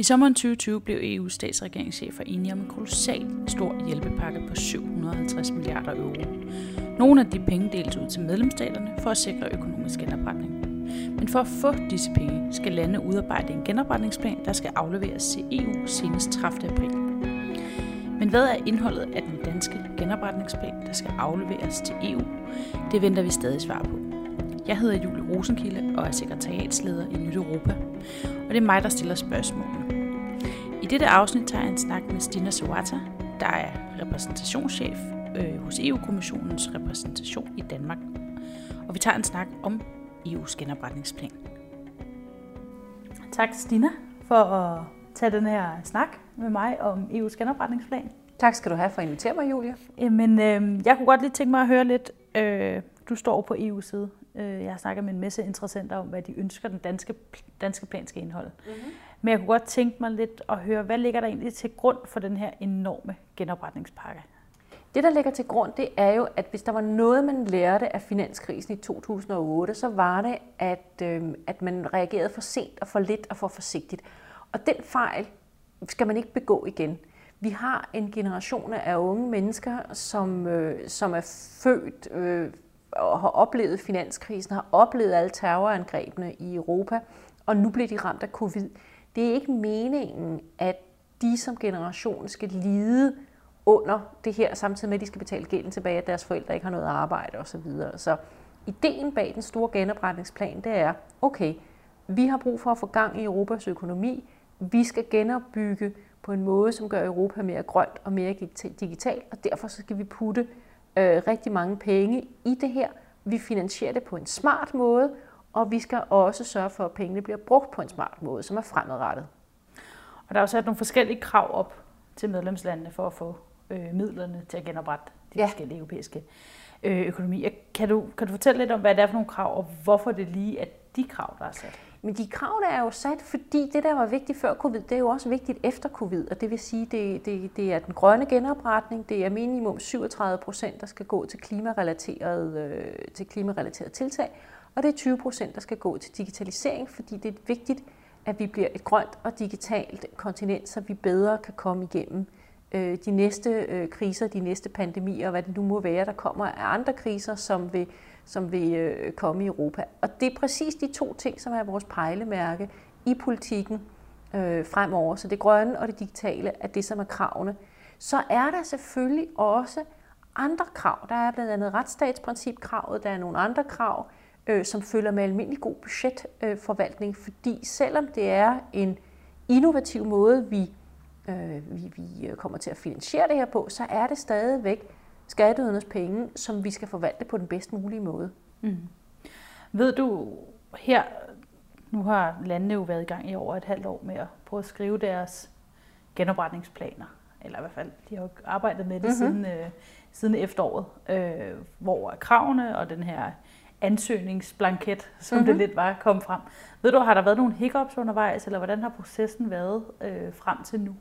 I sommeren 2020 blev EU's statsregeringschefer enige om en kolossal stor hjælpepakke på 750 milliarder euro. Nogle af de penge deles ud til medlemsstaterne for at sikre økonomisk genopretning. Men for at få disse penge skal landene udarbejde en genopretningsplan, der skal afleveres til EU senest 30. april. Men hvad er indholdet af den danske genopretningsplan, der skal afleveres til EU? Det venter vi stadig svar på. Jeg hedder Julie Rosenkilde og er sekretariatsleder i Nyt Europa, og det er mig, der stiller spørgsmålene. I dette afsnit tager jeg en snak med Stina Sawata, der er repræsentationschef øh, hos EU-kommissionens repræsentation i Danmark. Og vi tager en snak om EU's genopretningsplan. Tak Stina for at tage den her snak med mig om EU's genopretningsplan. Tak skal du have for at invitere mig, Julia. Jamen, øh, jeg kunne godt lige tænke mig at høre lidt. Øh, du står på EU's side. Øh, jeg har snakket med en masse interessenter om, hvad de ønsker, den danske, danske plan skal indeholde. Mm-hmm. Men jeg kunne godt tænke mig lidt at høre, hvad ligger der egentlig til grund for den her enorme genopretningspakke? Det, der ligger til grund, det er jo, at hvis der var noget, man lærte af finanskrisen i 2008, så var det, at, øh, at man reagerede for sent og for lidt og for forsigtigt. Og den fejl skal man ikke begå igen. Vi har en generation af unge mennesker, som, øh, som er født øh, og har oplevet finanskrisen, har oplevet alle terrorangrebene i Europa, og nu bliver de ramt af covid. Det er ikke meningen, at de som generation skal lide under det her, samtidig med, at de skal betale gælden tilbage, at deres forældre ikke har noget arbejde osv. Så ideen bag den store genopretningsplan, det er, okay, vi har brug for at få gang i Europas økonomi, vi skal genopbygge på en måde, som gør Europa mere grønt og mere digitalt, og derfor så skal vi putte øh, rigtig mange penge i det her. Vi finansierer det på en smart måde, og vi skal også sørge for, at pengene bliver brugt på en smart måde, som er fremadrettet. Og der er jo sat nogle forskellige krav op til medlemslandene for at få øh, midlerne til at genoprette de ja. forskellige europæiske øh, økonomier. Kan du, kan du fortælle lidt om, hvad det er for nogle krav, og hvorfor det lige er de krav, der er sat? Men de krav, der er jo sat, fordi det, der var vigtigt før covid, det er jo også vigtigt efter covid, og det vil sige, det, det, det er den grønne genopretning, det er minimum 37 procent, der skal gå til klimarelateret, øh, til klimarelateret tiltag, og det er 20 procent, der skal gå til digitalisering, fordi det er vigtigt, at vi bliver et grønt og digitalt kontinent, så vi bedre kan komme igennem øh, de næste øh, kriser, de næste pandemier, og hvad det nu må være, der kommer af andre kriser, som vil, som vil øh, komme i Europa. Og det er præcis de to ting, som er vores pejlemærke i politikken øh, fremover. Så det grønne og det digitale er det, som er kravene. Så er der selvfølgelig også andre krav. Der er blandt andet retsstatsprincipkravet, der er nogle andre krav, øh, som følger med almindelig god budgetforvaltning, øh, fordi selvom det er en innovativ måde, vi øh, vi, vi øh, kommer til at finansiere det her på, så er det stadigvæk skatteydernes penge, som vi skal forvalte på den bedst mulige måde. Mm. Ved du her, nu har landene jo været i gang i over et halvt år med at prøve at skrive deres genopretningsplaner, eller i hvert fald, de har jo arbejdet med det mm-hmm. siden, øh, siden efteråret, øh, hvor kravene og den her ansøgningsblanket, som mm-hmm. det lidt var, kom frem. Ved du, har der været nogle hiccups undervejs, eller hvordan har processen været øh, frem til nu?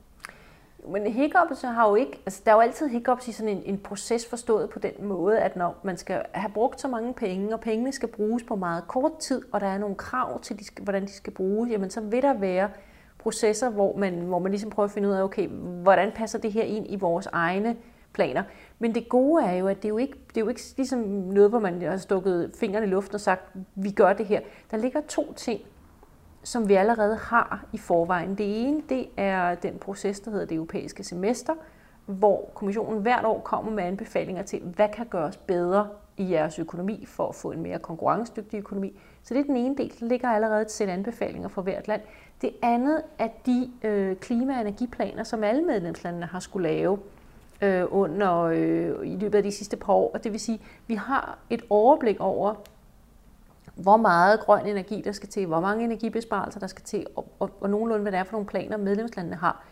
Men hiccups har jo ikke, altså der er jo altid hiccups i sådan en, en proces forstået på den måde, at når man skal have brugt så mange penge, og pengene skal bruges på meget kort tid, og der er nogle krav til, de skal, hvordan de skal bruges, jamen så vil der være processer, hvor man, hvor man ligesom prøver at finde ud af, okay, hvordan passer det her ind i vores egne planer. Men det gode er jo, at det er jo ikke, det er jo ikke ligesom noget, hvor man har stukket fingrene i luften og sagt, vi gør det her. Der ligger to ting som vi allerede har i forvejen. Det ene det er den proces, der hedder det europæiske semester, hvor kommissionen hvert år kommer med anbefalinger til, hvad kan gøres bedre i jeres økonomi for at få en mere konkurrencedygtig økonomi. Så det er den ene del. Der ligger allerede et sæt anbefalinger for hvert land. Det andet er de øh, klima- og energiplaner, som alle medlemslandene har skulle lave øh, under øh, i løbet af de sidste par år. Og det vil sige, at vi har et overblik over, hvor meget grøn energi der skal til, hvor mange energibesparelser der skal til, og, og, og nogenlunde hvad det er for nogle planer, medlemslandene har.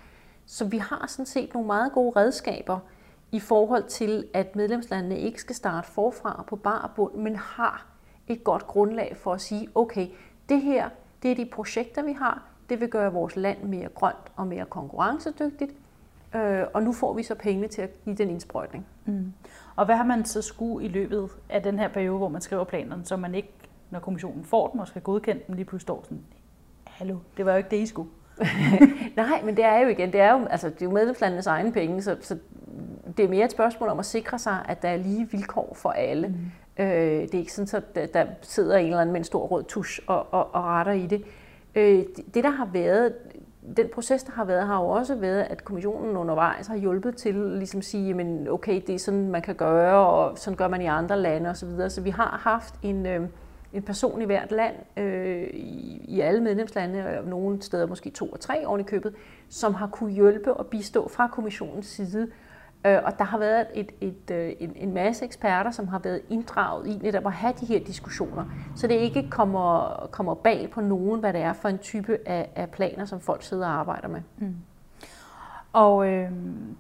Så vi har sådan set nogle meget gode redskaber i forhold til, at medlemslandene ikke skal starte forfra på bar bund, men har et godt grundlag for at sige, okay, det her, det er de projekter, vi har, det vil gøre vores land mere grønt og mere konkurrencedygtigt, øh, og nu får vi så penge til at give den indsprøjtning. Mm. Og hvad har man så skue i løbet af den her periode, hvor man skriver planerne, så man ikke når kommissionen får dem og skal godkende dem, lige pludselig står sådan, hallo, det var jo ikke det, I skulle. Nej, men det er jo igen, det er jo, altså, det er jo medlemslandenes egne penge, så, så det er mere et spørgsmål om at sikre sig, at der er lige vilkår for alle. Mm. Øh, det er ikke sådan, at der sidder en eller anden med en stor rød tusch og, og, og retter i det. Øh, det, der har været, den proces, der har været, har jo også været, at kommissionen undervejs har hjulpet til ligesom at sige, men okay, det er sådan, man kan gøre, og sådan gør man i andre lande osv. Så, så vi har haft en, øh, en person i hvert land, øh, i, i alle medlemslande, og nogle steder måske to og tre oven i købet, som har kunne hjælpe og bistå fra kommissionens side Øh, og der har været et, et, øh, en, en masse eksperter, som har været inddraget i netop at have de her diskussioner, så det ikke kommer, kommer bag på nogen, hvad det er for en type af, af planer, som folk sidder og arbejder med. Mm. Og øh,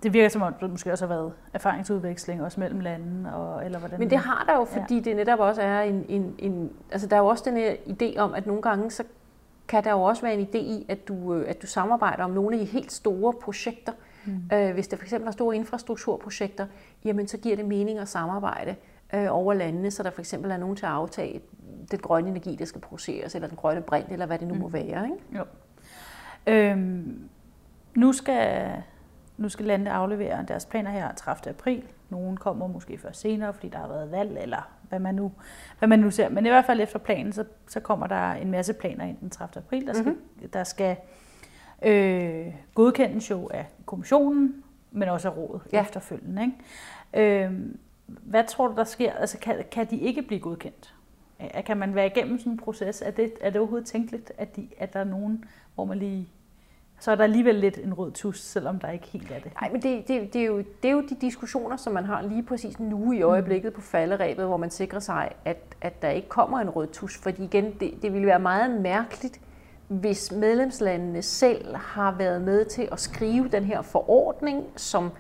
det virker som om, det måske også har været erfaringsudveksling også mellem landene, og, eller hvordan? Men det har der jo, fordi ja. det netop også er en, en, en... Altså der er jo også den her idé om, at nogle gange, så kan der jo også være en idé i, at du, øh, at du samarbejder om nogle af de helt store projekter, Mm. Øh, hvis der fx er store infrastrukturprojekter, jamen så giver det mening at samarbejde øh, over landene, så der for eksempel er nogen til at aftage den grønne energi, der skal produceres, eller den grønne brint, eller hvad det nu mm. må være. Ikke? Jo. Øhm, nu skal nu skal landet aflevere deres planer her 30. april. Nogle kommer måske først senere, fordi der har været valg, eller hvad man nu, hvad man nu ser. Men i hvert fald efter planen, så, så kommer der en masse planer ind den 30. april, der skal, mm-hmm. der skal øh, godkendes jo af kommissionen, men også af rådet ja. efterfølgende. Ikke? Øh, hvad tror du, der sker? Altså, kan, kan de ikke blive godkendt? Kan man være igennem sådan en proces? Er det, er det overhovedet tænkeligt, at, de, at der er nogen, hvor man lige... Så er der alligevel lidt en rød tus, selvom der ikke helt er det. Nej, men det, det, det, er jo, det er jo de diskussioner, som man har lige præcis nu i øjeblikket på falderæbet, hvor man sikrer sig, at, at der ikke kommer en rød tus. Fordi igen, det, det ville være meget mærkeligt, hvis medlemslandene selv har været med til at skrive den her forordning, som,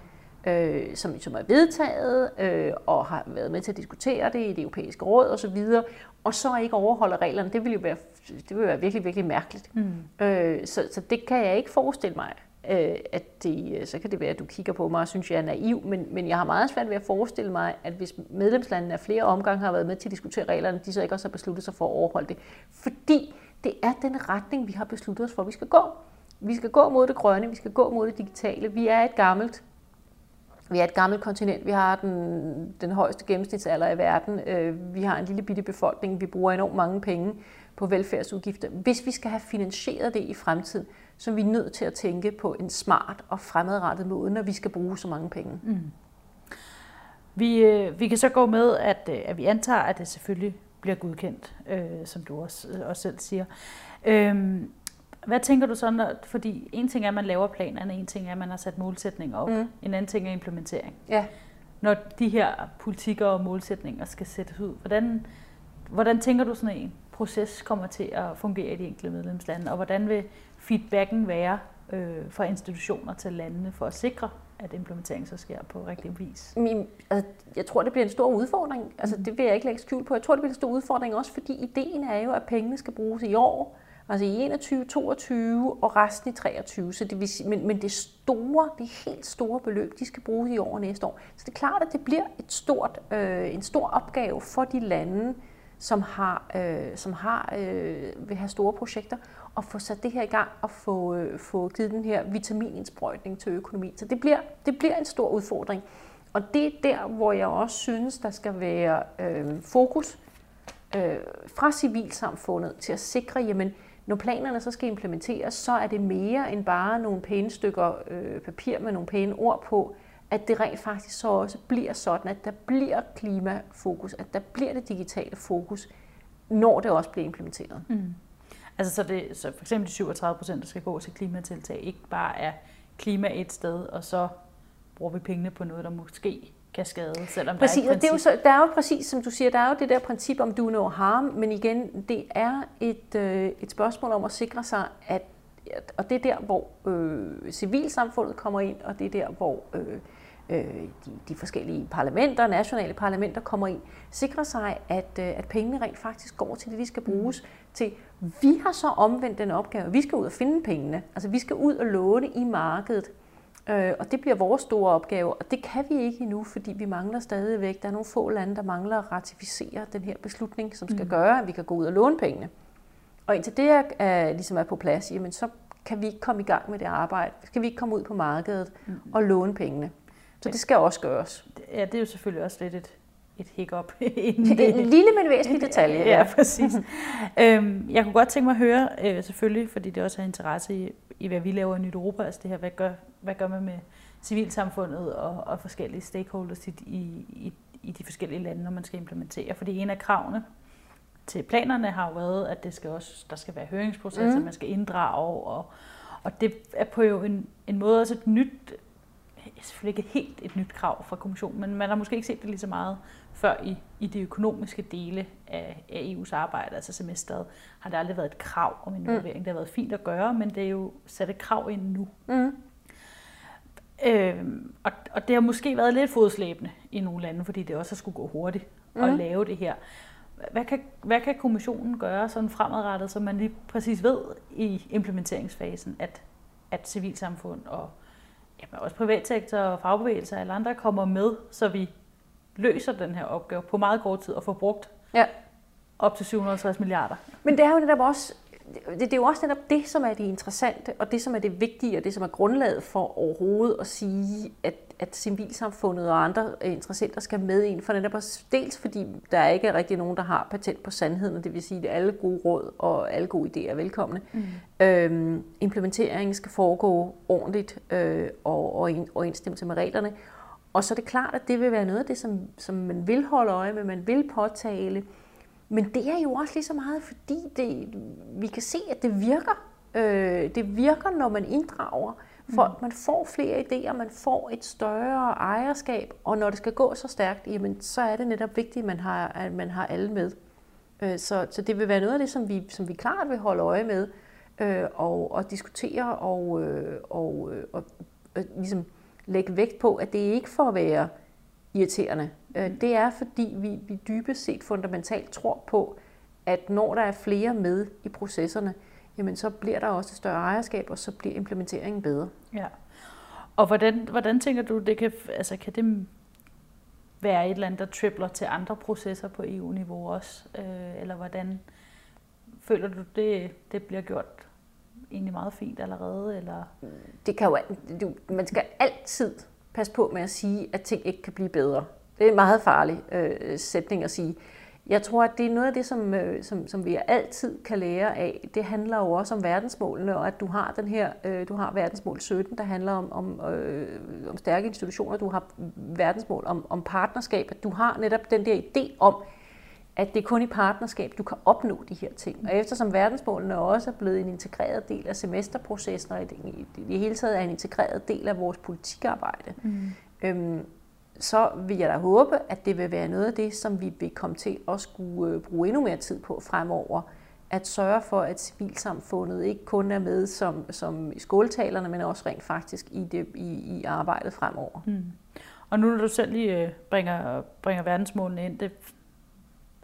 øh, som, som er vedtaget øh, og har været med til at diskutere det i det europæiske råd osv., og så ikke overholder reglerne, det vil jo være, det vil være virkelig, virkelig mærkeligt. Mm. Øh, så, så det kan jeg ikke forestille mig, øh, at det, så kan det være, at du kigger på mig og synes, jeg er naiv, men, men jeg har meget svært ved at forestille mig, at hvis medlemslandene af flere omgange har været med til at diskutere reglerne, de så ikke også har besluttet sig for at overholde det. Fordi det er den retning, vi har besluttet os for, at vi skal gå. Vi skal gå mod det grønne, vi skal gå mod det digitale. Vi er et gammelt vi er et gammelt kontinent, vi har den, den højeste gennemsnitsalder i verden, øh, vi har en lille bitte befolkning, vi bruger enormt mange penge på velfærdsudgifter. Hvis vi skal have finansieret det i fremtiden, så er vi nødt til at tænke på en smart og fremadrettet måde, når vi skal bruge så mange penge. Mm. Vi, øh, vi kan så gå med, at, øh, at vi antager, at det selvfølgelig bliver godkendt, øh, som du også, øh, også selv siger. Øh, hvad tænker du så, når, fordi en ting er, at man laver planerne, en ting er, at man har sat målsætninger op, mm. en anden ting er implementering. Ja. Når de her politikker og målsætninger skal sættes ud, hvordan, hvordan tænker du sådan en proces kommer til at fungere i de enkelte medlemslande, og hvordan vil feedbacken være øh, fra institutioner til landene for at sikre, at implementeringen så sker på rigtig vis? Min, altså, jeg tror, det bliver en stor udfordring. Altså, mm. Det vil jeg ikke lægge skjul på. Jeg tror, det bliver en stor udfordring også, fordi ideen er jo, at pengene skal bruges i år, altså i 21, 22 og resten i 23. Så det vil sige, men, men det store, det helt store beløb, de skal bruge i år næste år. Så det er klart, at det bliver et stort, øh, en stor opgave for de lande, som har, øh, som har øh, vil have store projekter, at få sat det her i gang og få, øh, få givet den her vitaminindsprøjtning til økonomien. Så det bliver, det bliver en stor udfordring. Og det er der, hvor jeg også synes, der skal være øh, fokus øh, fra civilsamfundet til at sikre, jamen, når planerne så skal implementeres, så er det mere end bare nogle pæne stykker øh, papir med nogle pæne ord på, at det rent faktisk så også bliver sådan, at der bliver klimafokus, at der bliver det digitale fokus, når det også bliver implementeret. Mm. Altså så, det, så for eksempel de 37 procent, der skal gå til klimatiltag, ikke bare er klima et sted, og så bruger vi pengene på noget, der måske kan skade, selvom præcis, der er et det er jo så, der er jo præcis, som du siger, der er jo det der princip om do no harm, men igen, det er et, øh, et spørgsmål om at sikre sig, at og det er der, hvor øh, civilsamfundet kommer ind, og det er der, hvor øh, øh, de, de forskellige parlamenter, nationale parlamenter kommer ind, sikrer sig, at, øh, at pengene rent faktisk går til det, de skal bruges mm. til. Vi har så omvendt den opgave. Vi skal ud og finde pengene. Altså vi skal ud og låne i markedet. Øh, og det bliver vores store opgave, og det kan vi ikke endnu, fordi vi mangler stadigvæk. Der er nogle få lande, der mangler at ratificere den her beslutning, som skal mm. gøre, at vi kan gå ud og låne pengene. Og indtil det er, er, ligesom er på plads, jamen så kan vi ikke komme i gang med det arbejde? Skal vi ikke komme ud på markedet mm. og låne pengene? Så det skal også gøres. Ja, det er jo selvfølgelig også lidt et, et hiccup. en lille, men væsentlig detalje. Ja, ja præcis. øhm, jeg kunne godt tænke mig at høre, øh, selvfølgelig, fordi det også har interesse i, i, hvad vi laver i Nyt Europa, altså det her, hvad gør, hvad gør man med civilsamfundet og, og forskellige stakeholders i, i, i, i de forskellige lande, når man skal implementere. Fordi en af kravene til planerne har jo været, at det skal også, der skal være høringsprocesser, mm. man skal inddrage, og, og det er på jo en, en måde også et nyt, selvfølgelig ikke helt et nyt krav fra kommissionen, men man har måske ikke set det lige så meget før i, i de økonomiske dele af, af EU's arbejde, altså semesteret, har det aldrig været et krav om involvering. Mm. Det har været fint at gøre, men det er jo sat et krav ind nu. Mm. Øhm, og, og det har måske været lidt fodslæbende i nogle lande, fordi det også har skulle gå hurtigt mm. at lave det her. Hvad kan, hvad kan kommissionen gøre sådan fremadrettet, så man lige præcis ved i implementeringsfasen, at, at civilsamfund og jamen også privatsektor og fagbevægelser eller andre kommer med, så vi løser den her opgave på meget kort tid og får brugt ja. op til 750 milliarder. Men det er jo netop også det, det er jo også netop det, som er det interessante, og det, som er det vigtige, og det, som er grundlaget for overhovedet at sige, at, at civilsamfundet og andre interessenter skal med ind. For netop også, dels fordi der er ikke rigtig nogen, der har patent på sandheden, og det vil sige, at alle gode råd og alle gode idéer er velkomne. Mm. Øhm, implementeringen skal foregå ordentligt øh, og, og overensstemmelse med reglerne. Og så er det klart, at det vil være noget af det, som, som man vil holde øje med, man vil påtale, men det er jo også lige så meget, fordi det, vi kan se, at det virker. Øh, det virker, når man inddrager folk. Mm. Man får flere idéer, man får et større ejerskab, og når det skal gå så stærkt, jamen, så er det netop vigtigt, at man har, at man har alle med. Øh, så, så det vil være noget af det, som vi, som vi klart vil holde øje med, øh, og, og diskutere og, øh, og, øh, og, og ligesom lægge vægt på, at det ikke får at være irriterende. Øh, det er, fordi vi, vi dybest set fundamentalt tror på, at når der er flere med i processerne, jamen så bliver der også et større ejerskab, og så bliver implementeringen bedre. Ja. Og hvordan, hvordan tænker du, det kan, altså kan det være et eller andet, der tripler til andre processer på EU-niveau også? Øh, eller hvordan føler du, det, det bliver gjort egentlig meget fint allerede? Eller? Det kan jo, du, man skal altid passe på med at sige, at ting ikke kan blive bedre. Det er en meget farlig øh, sætning at sige. Jeg tror, at det er noget af det, som, øh, som, som vi altid kan lære af. Det handler jo også om verdensmålene, og at du har den her, øh, du har verdensmål 17, der handler om, om, øh, om stærke institutioner. Du har verdensmål om, om partnerskab. At du har netop den der idé om, at det er kun i partnerskab, du kan opnå de her ting. Og eftersom verdensmålene også er blevet en integreret del af semesterprocessen, og i det hele taget er en integreret del af vores politikarbejde, mm. øhm, så vil jeg da håbe, at det vil være noget af det, som vi vil komme til at skulle øh, bruge endnu mere tid på fremover. At sørge for, at civilsamfundet ikke kun er med som, som i skåltalerne, men også rent faktisk i, det, i, i arbejdet fremover. Mm. Og nu når du selv lige øh, bringer, bringer verdensmålene ind, det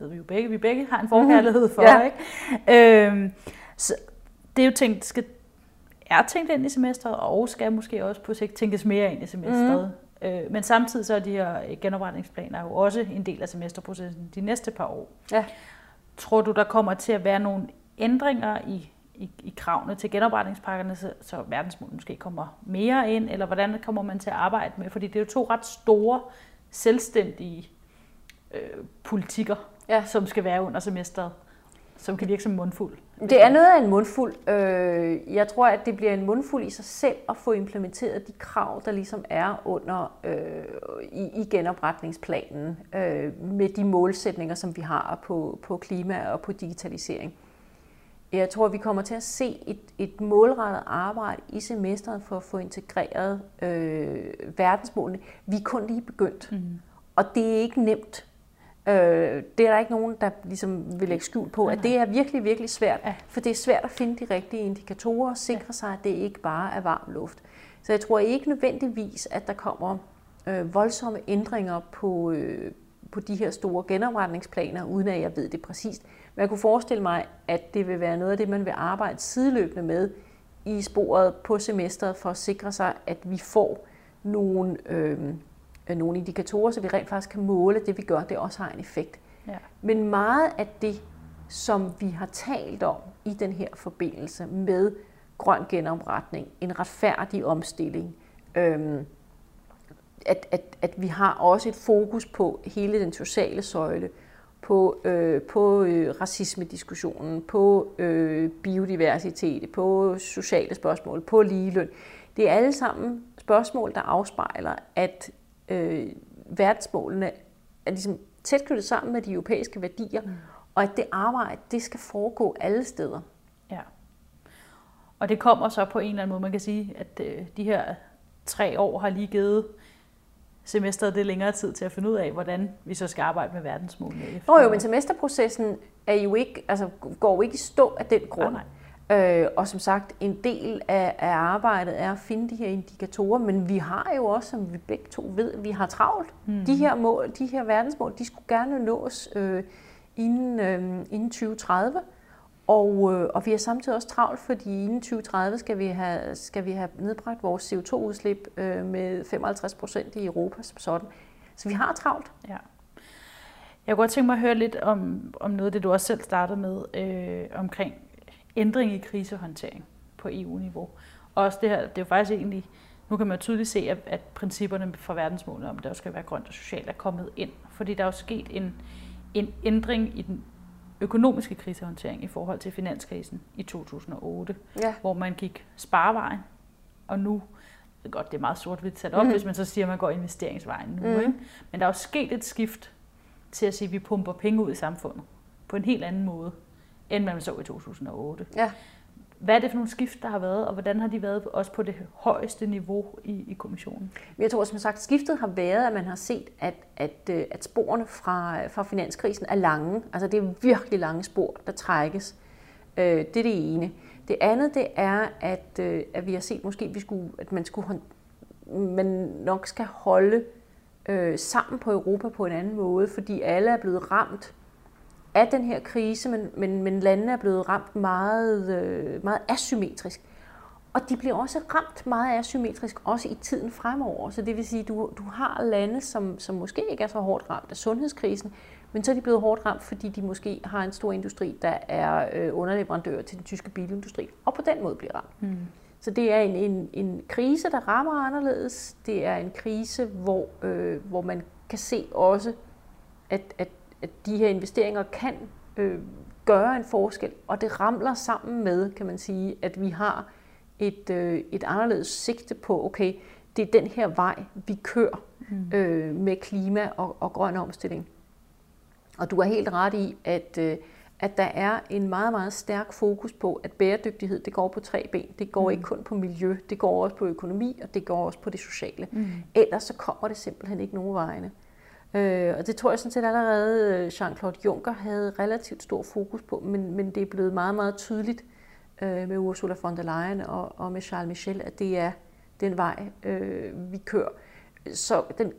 ved vi jo begge, vi begge har en forkærlighed for, ja. ikke? Øhm, så det er jo tænkt, skal, er tænkt ind i semesteret, og skal måske også på sigt tænkes mere ind i semesteret. Mm. Øh, men samtidig så er de her genopretningsplaner jo også en del af semesterprocessen de næste par år. Ja. Tror du, der kommer til at være nogle ændringer i, i, i kravene til genopretningspakkerne, så, så verdensmålet måske kommer mere ind, eller hvordan kommer man til at arbejde med? Fordi det er jo to ret store, selvstændige øh, politikker, ja. som skal være under semesteret, som kan virke som mundfuld. Det er noget af en mundfuld. Øh, jeg tror, at det bliver en mundfuld i sig selv at få implementeret de krav, der ligesom er under øh, i, i genopretningsplanen øh, med de målsætninger, som vi har på, på klima og på digitalisering. Jeg tror, vi kommer til at se et, et målrettet arbejde i semesteret for at få integreret øh, verdensmålene. Vi er kun lige begyndt, mm. og det er ikke nemt. Øh, det er der ikke nogen, der ligesom vil lægge skjul på, at det er virkelig, virkelig svært, ja. for det er svært at finde de rigtige indikatorer og sikre sig, at det ikke bare er varm luft. Så jeg tror ikke nødvendigvis, at der kommer øh, voldsomme ændringer på, øh, på de her store genopretningsplaner, uden at jeg ved det præcist. Men jeg kunne forestille mig, at det vil være noget af det, man vil arbejde sideløbende med i sporet på semesteret, for at sikre sig, at vi får nogle... Øh, nogle indikatorer, så vi rent faktisk kan måle, at det vi gør, det også har en effekt. Ja. Men meget af det, som vi har talt om i den her forbindelse med grøn genopretning, en retfærdig omstilling, øhm, at, at, at vi har også et fokus på hele den sociale søjle, på, øh, på øh, racisme-diskussionen, på øh, biodiversitet, på sociale spørgsmål, på ligeløn. Det er alle sammen spørgsmål, der afspejler, at øh, verdensmålene er ligesom tæt knyttet sammen med de europæiske værdier, mm. og at det arbejde, det skal foregå alle steder. Ja. Og det kommer så på en eller anden måde, man kan sige, at øh, de her tre år har lige givet semesteret det længere tid til at finde ud af, hvordan vi så skal arbejde med verdensmålene. Nå jo, men semesterprocessen er jo ikke, altså, går jo ikke i stå af den grund. Nej, nej. Øh, og som sagt, en del af, af arbejdet er at finde de her indikatorer, men vi har jo også, som vi begge to ved, vi har travlt. Mm. De her mål, de her verdensmål, de skulle gerne nås øh, inden, øh, inden 2030. Og, øh, og vi har samtidig også travlt, fordi inden 2030 skal vi have, skal vi have nedbragt vores CO2-udslip øh, med 55 procent i Europa som sådan. Så vi har travlt. Ja. Jeg kunne godt tænke mig at høre lidt om, om noget af det, du også selv startede med, øh, omkring ændring i krisehåndtering på EU-niveau. Og også det her, det er jo faktisk egentlig, nu kan man tydeligt se, at, at principperne for verdensmålene om, at der skal være grønt og socialt, er kommet ind. Fordi der er jo sket en, en ændring i den økonomiske krisehåndtering i forhold til finanskrisen i 2008, ja. hvor man gik sparevejen, og nu, det er godt, det er meget sort-hvidt sat op, mm. hvis man så siger, at man går investeringsvejen nu. Mm. Ikke? Men der er jo sket et skift til at sige, at vi pumper penge ud i samfundet på en helt anden måde, end man så i 2008. Ja. Hvad er det for nogle skift, der har været, og hvordan har de været også på det højeste niveau i, i kommissionen? Jeg tror, som sagt, skiftet har været, at man har set, at, at, øh, at sporene fra, fra finanskrisen er lange. Altså det er virkelig lange spor, der trækkes. Øh, det er det ene. Det andet, det er, at, øh, at vi har set måske, at, vi skulle, at man, skulle, man nok skal holde øh, sammen på Europa på en anden måde, fordi alle er blevet ramt af den her krise, men, men, men landene er blevet ramt meget, øh, meget asymmetrisk. Og de bliver også ramt meget asymmetrisk, også i tiden fremover. Så det vil sige, at du, du har lande, som, som måske ikke er så hårdt ramt af sundhedskrisen, men så er de blevet hårdt ramt, fordi de måske har en stor industri, der er øh, underleverandør til den tyske bilindustri, og på den måde bliver ramt. Mm. Så det er en, en, en krise, der rammer anderledes. Det er en krise, hvor, øh, hvor man kan se også, at, at at de her investeringer kan øh, gøre en forskel, og det ramler sammen med, kan man sige, at vi har et, øh, et anderledes sigte på, okay, det er den her vej, vi kører mm. øh, med klima og, og grøn omstilling. Og du har helt ret i, at, øh, at der er en meget, meget stærk fokus på, at bæredygtighed, det går på tre ben. Det går mm. ikke kun på miljø, det går også på økonomi, og det går også på det sociale. Mm. Ellers så kommer det simpelthen ikke nogen vegne. Øh, og det tror jeg sådan set allerede øh, Jean-Claude Juncker havde relativt stor fokus på, men, men det er blevet meget, meget tydeligt øh, med Ursula von der Leyen og, og med Charles Michel, at det er den vej, øh, vi kører. Så den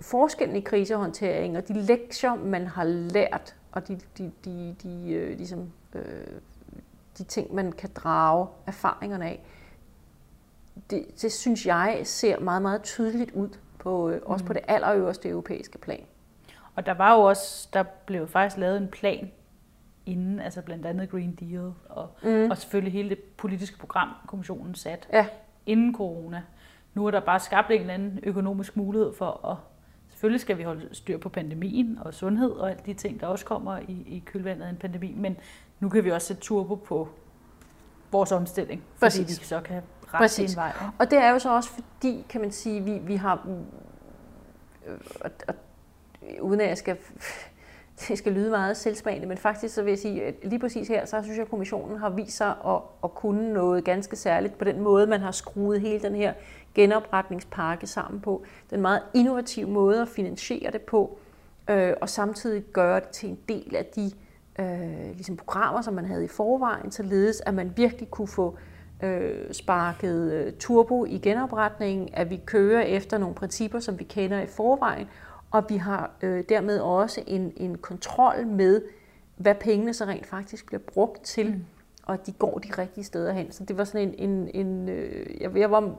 forskellen i krisehåndtering og de lektier, man har lært, og de, de, de, de, øh, ligesom, øh, de ting, man kan drage erfaringerne af, det, det synes jeg ser meget, meget tydeligt ud på, øh, også mm. på det allerøverste europæiske plan. Og der var jo også, der blev faktisk lavet en plan inden, altså blandt andet Green Deal, og, mm. og selvfølgelig hele det politiske program, kommissionen sat ja. inden corona. Nu er der bare skabt en eller anden økonomisk mulighed for at Selvfølgelig skal vi holde styr på pandemien og sundhed og alle de ting, der også kommer i, i kølvandet af en pandemi, men nu kan vi også sætte turbo på vores omstilling, fordi Præcis. vi så kan ret Præcis. vej. Ja. Og det er jo så også fordi, kan man sige, vi, vi har, øh, og, og, uden at jeg skal, det skal lyde meget selvsmagende, men faktisk så vil jeg sige, at lige præcis her, så synes jeg, at kommissionen har vist sig at, at kunne noget ganske særligt på den måde, man har skruet hele den her genopretningspakke sammen på. Den meget innovative måde at finansiere det på, øh, og samtidig gøre det til en del af de øh, ligesom programmer, som man havde i forvejen, således at man virkelig kunne få øh, sparket øh, turbo i genopretningen, at vi kører efter nogle principper, som vi kender i forvejen, og vi har øh, dermed også en, en kontrol med, hvad pengene så rent faktisk bliver brugt til, mm. og at de går de rigtige steder hen. Så det var sådan en, en, en øh, jeg, jeg var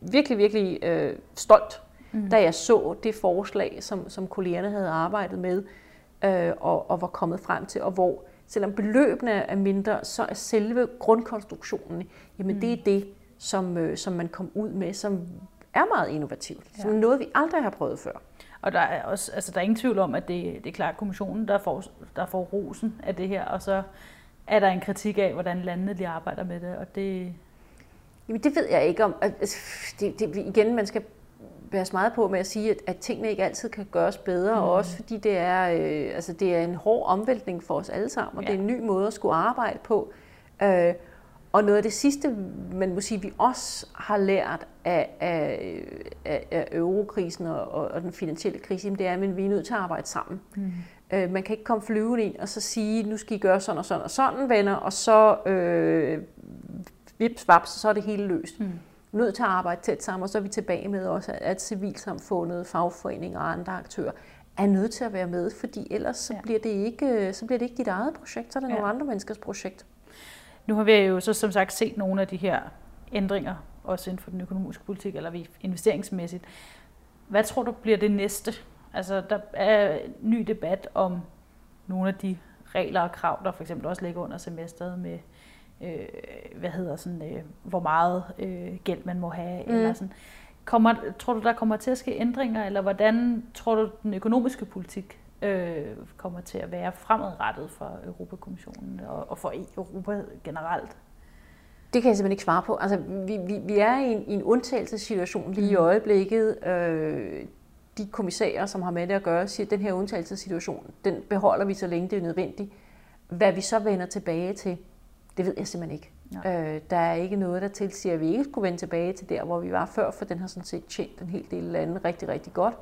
virkelig, virkelig øh, stolt, mm. da jeg så det forslag, som, som kollegerne havde arbejdet med, øh, og, og var kommet frem til, og hvor selvom beløbene er mindre, så er selve grundkonstruktionen, jamen mm. det er det, som, øh, som man kom ud med, som er meget innovativt. Ja. Som noget, vi aldrig har prøvet før. Og der er også, altså der er ingen tvivl om, at det, det er klart kommissionen, der får, der får rosen af det her, og så er der en kritik af, hvordan landene de arbejder med det, og det... Jamen det ved jeg ikke om. Altså, det, det, igen, man skal være meget på med at sige, at, at tingene ikke altid kan gøres bedre, mm. og også fordi det er, øh, altså det er en hård omvæltning for os alle sammen, og ja. det er en ny måde at skulle arbejde på. Øh, og noget af det sidste, man må sige, vi også har lært af, af, af, af eurokrisen og, og den finansielle krise, det er, at vi er nødt til at arbejde sammen. Mm. Øh, man kan ikke komme flyvende ind og så sige, nu skal I gøre sådan og sådan og sådan, venner, og så øh, vips, vaps, så er det hele løst. Mm. Nødt til at arbejde tæt sammen, og så er vi tilbage med også, at civilsamfundet, fagforeninger og andre aktører er nødt til at være med, fordi ellers så, bliver, det ikke, så bliver det ikke dit eget projekt, så er det ja. nogle andre menneskers projekt. Nu har vi jo så som sagt set nogle af de her ændringer, også inden for den økonomiske politik, eller investeringsmæssigt. Hvad tror du bliver det næste? Altså, der er ny debat om nogle af de regler og krav, der for eksempel også ligger under semesteret med, øh, hvad hedder sådan, øh, hvor meget øh, gæld man må have, mm. eller sådan. Kommer, tror du, der kommer til at ske ændringer, eller hvordan tror du, den økonomiske politik øh, kommer til at være fremadrettet for Europakommissionen og, og for Europa generelt? Det kan jeg simpelthen ikke svare på. Altså, vi, vi, vi er i en, i en undtagelsessituation lige i mm. øjeblikket. Øh, de kommissærer, som har med det at gøre, siger, at den her undtagelsessituation, den beholder vi så længe det er nødvendigt. Hvad vi så vender tilbage til, det ved jeg simpelthen ikke. Øh, der er ikke noget, der tilsiger, at vi ikke skulle vende tilbage til der, hvor vi var før, for den har sådan set tjent en hel del lande rigtig, rigtig godt.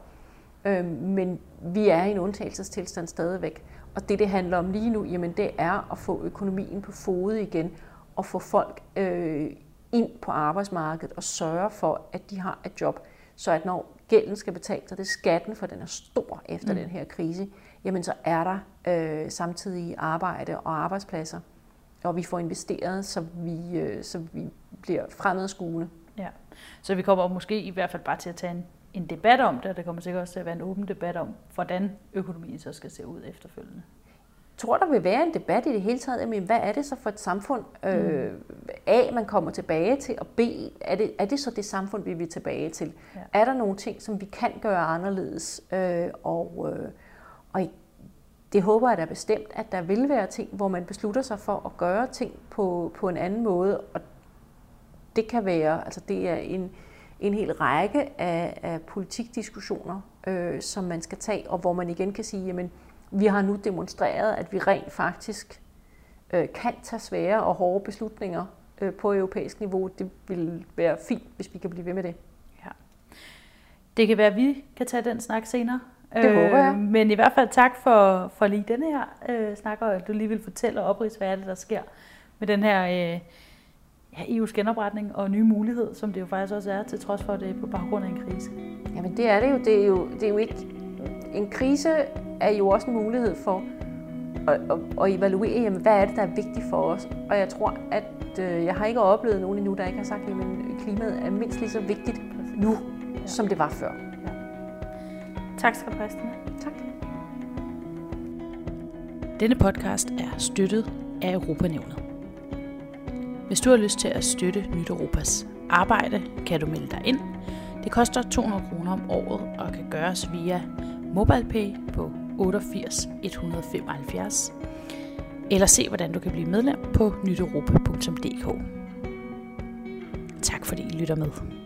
Øh, men vi er i en undtagelsestilstand stadigvæk. Og det, det handler om lige nu, jamen det er at få økonomien på fode igen, og få folk øh, ind på arbejdsmarkedet og sørge for, at de har et job. Så at når gælden skal betales, og det er skatten, for den er stor efter mm. den her krise, jamen så er der øh, samtidig arbejde og arbejdspladser, og vi får investeret, så vi, øh, så vi bliver fremadskuende. Ja, så vi kommer måske i hvert fald bare til at tage en en debat om det, og det kommer sikkert også til at være en åben debat om, hvordan økonomien så skal se ud efterfølgende. Jeg tror, der vil være en debat i det hele taget. Jamen, hvad er det så for et samfund? Øh, A, man kommer tilbage til, og B, er det, er det så det samfund, vi vil tilbage til? Ja. Er der nogle ting, som vi kan gøre anderledes? Øh, og, øh, og det håber jeg da bestemt, at der vil være ting, hvor man beslutter sig for at gøre ting på, på en anden måde. Og det kan være, altså det er en, en hel række af, af politikdiskussioner, øh, som man skal tage, og hvor man igen kan sige, jamen, vi har nu demonstreret, at vi rent faktisk øh, kan tage svære og hårde beslutninger øh, på europæisk niveau. Det vil være fint, hvis vi kan blive ved med det. Ja. Det kan være, at vi kan tage den snak senere. Det øh, håber jeg. Men i hvert fald tak for, for lige denne her øh, snak, og at du lige vil fortælle og oprise, hvad er det, der sker med den her... Øh, ja, EU's genopretning og nye mulighed, som det jo faktisk også er, til trods for, at det er på baggrund af en krise. Jamen det er det jo. Det er jo, det er jo ikke... En krise er jo også en mulighed for at, at, at evaluere, jamen, hvad er det, der er vigtigt for os. Og jeg tror, at øh, jeg har ikke oplevet nogen endnu, der ikke har sagt, at klimaet er mindst lige så vigtigt nu, ja. som det var før. Ja. Tak skal du have, Tak. Denne podcast er støttet af Europanævnet. Hvis du har lyst til at støtte Nyt Europas arbejde, kan du melde dig ind. Det koster 200 kroner om året og kan gøres via MobilePay på 88 175 eller se, hvordan du kan blive medlem på nyteuropa.dk. Tak fordi I lytter med.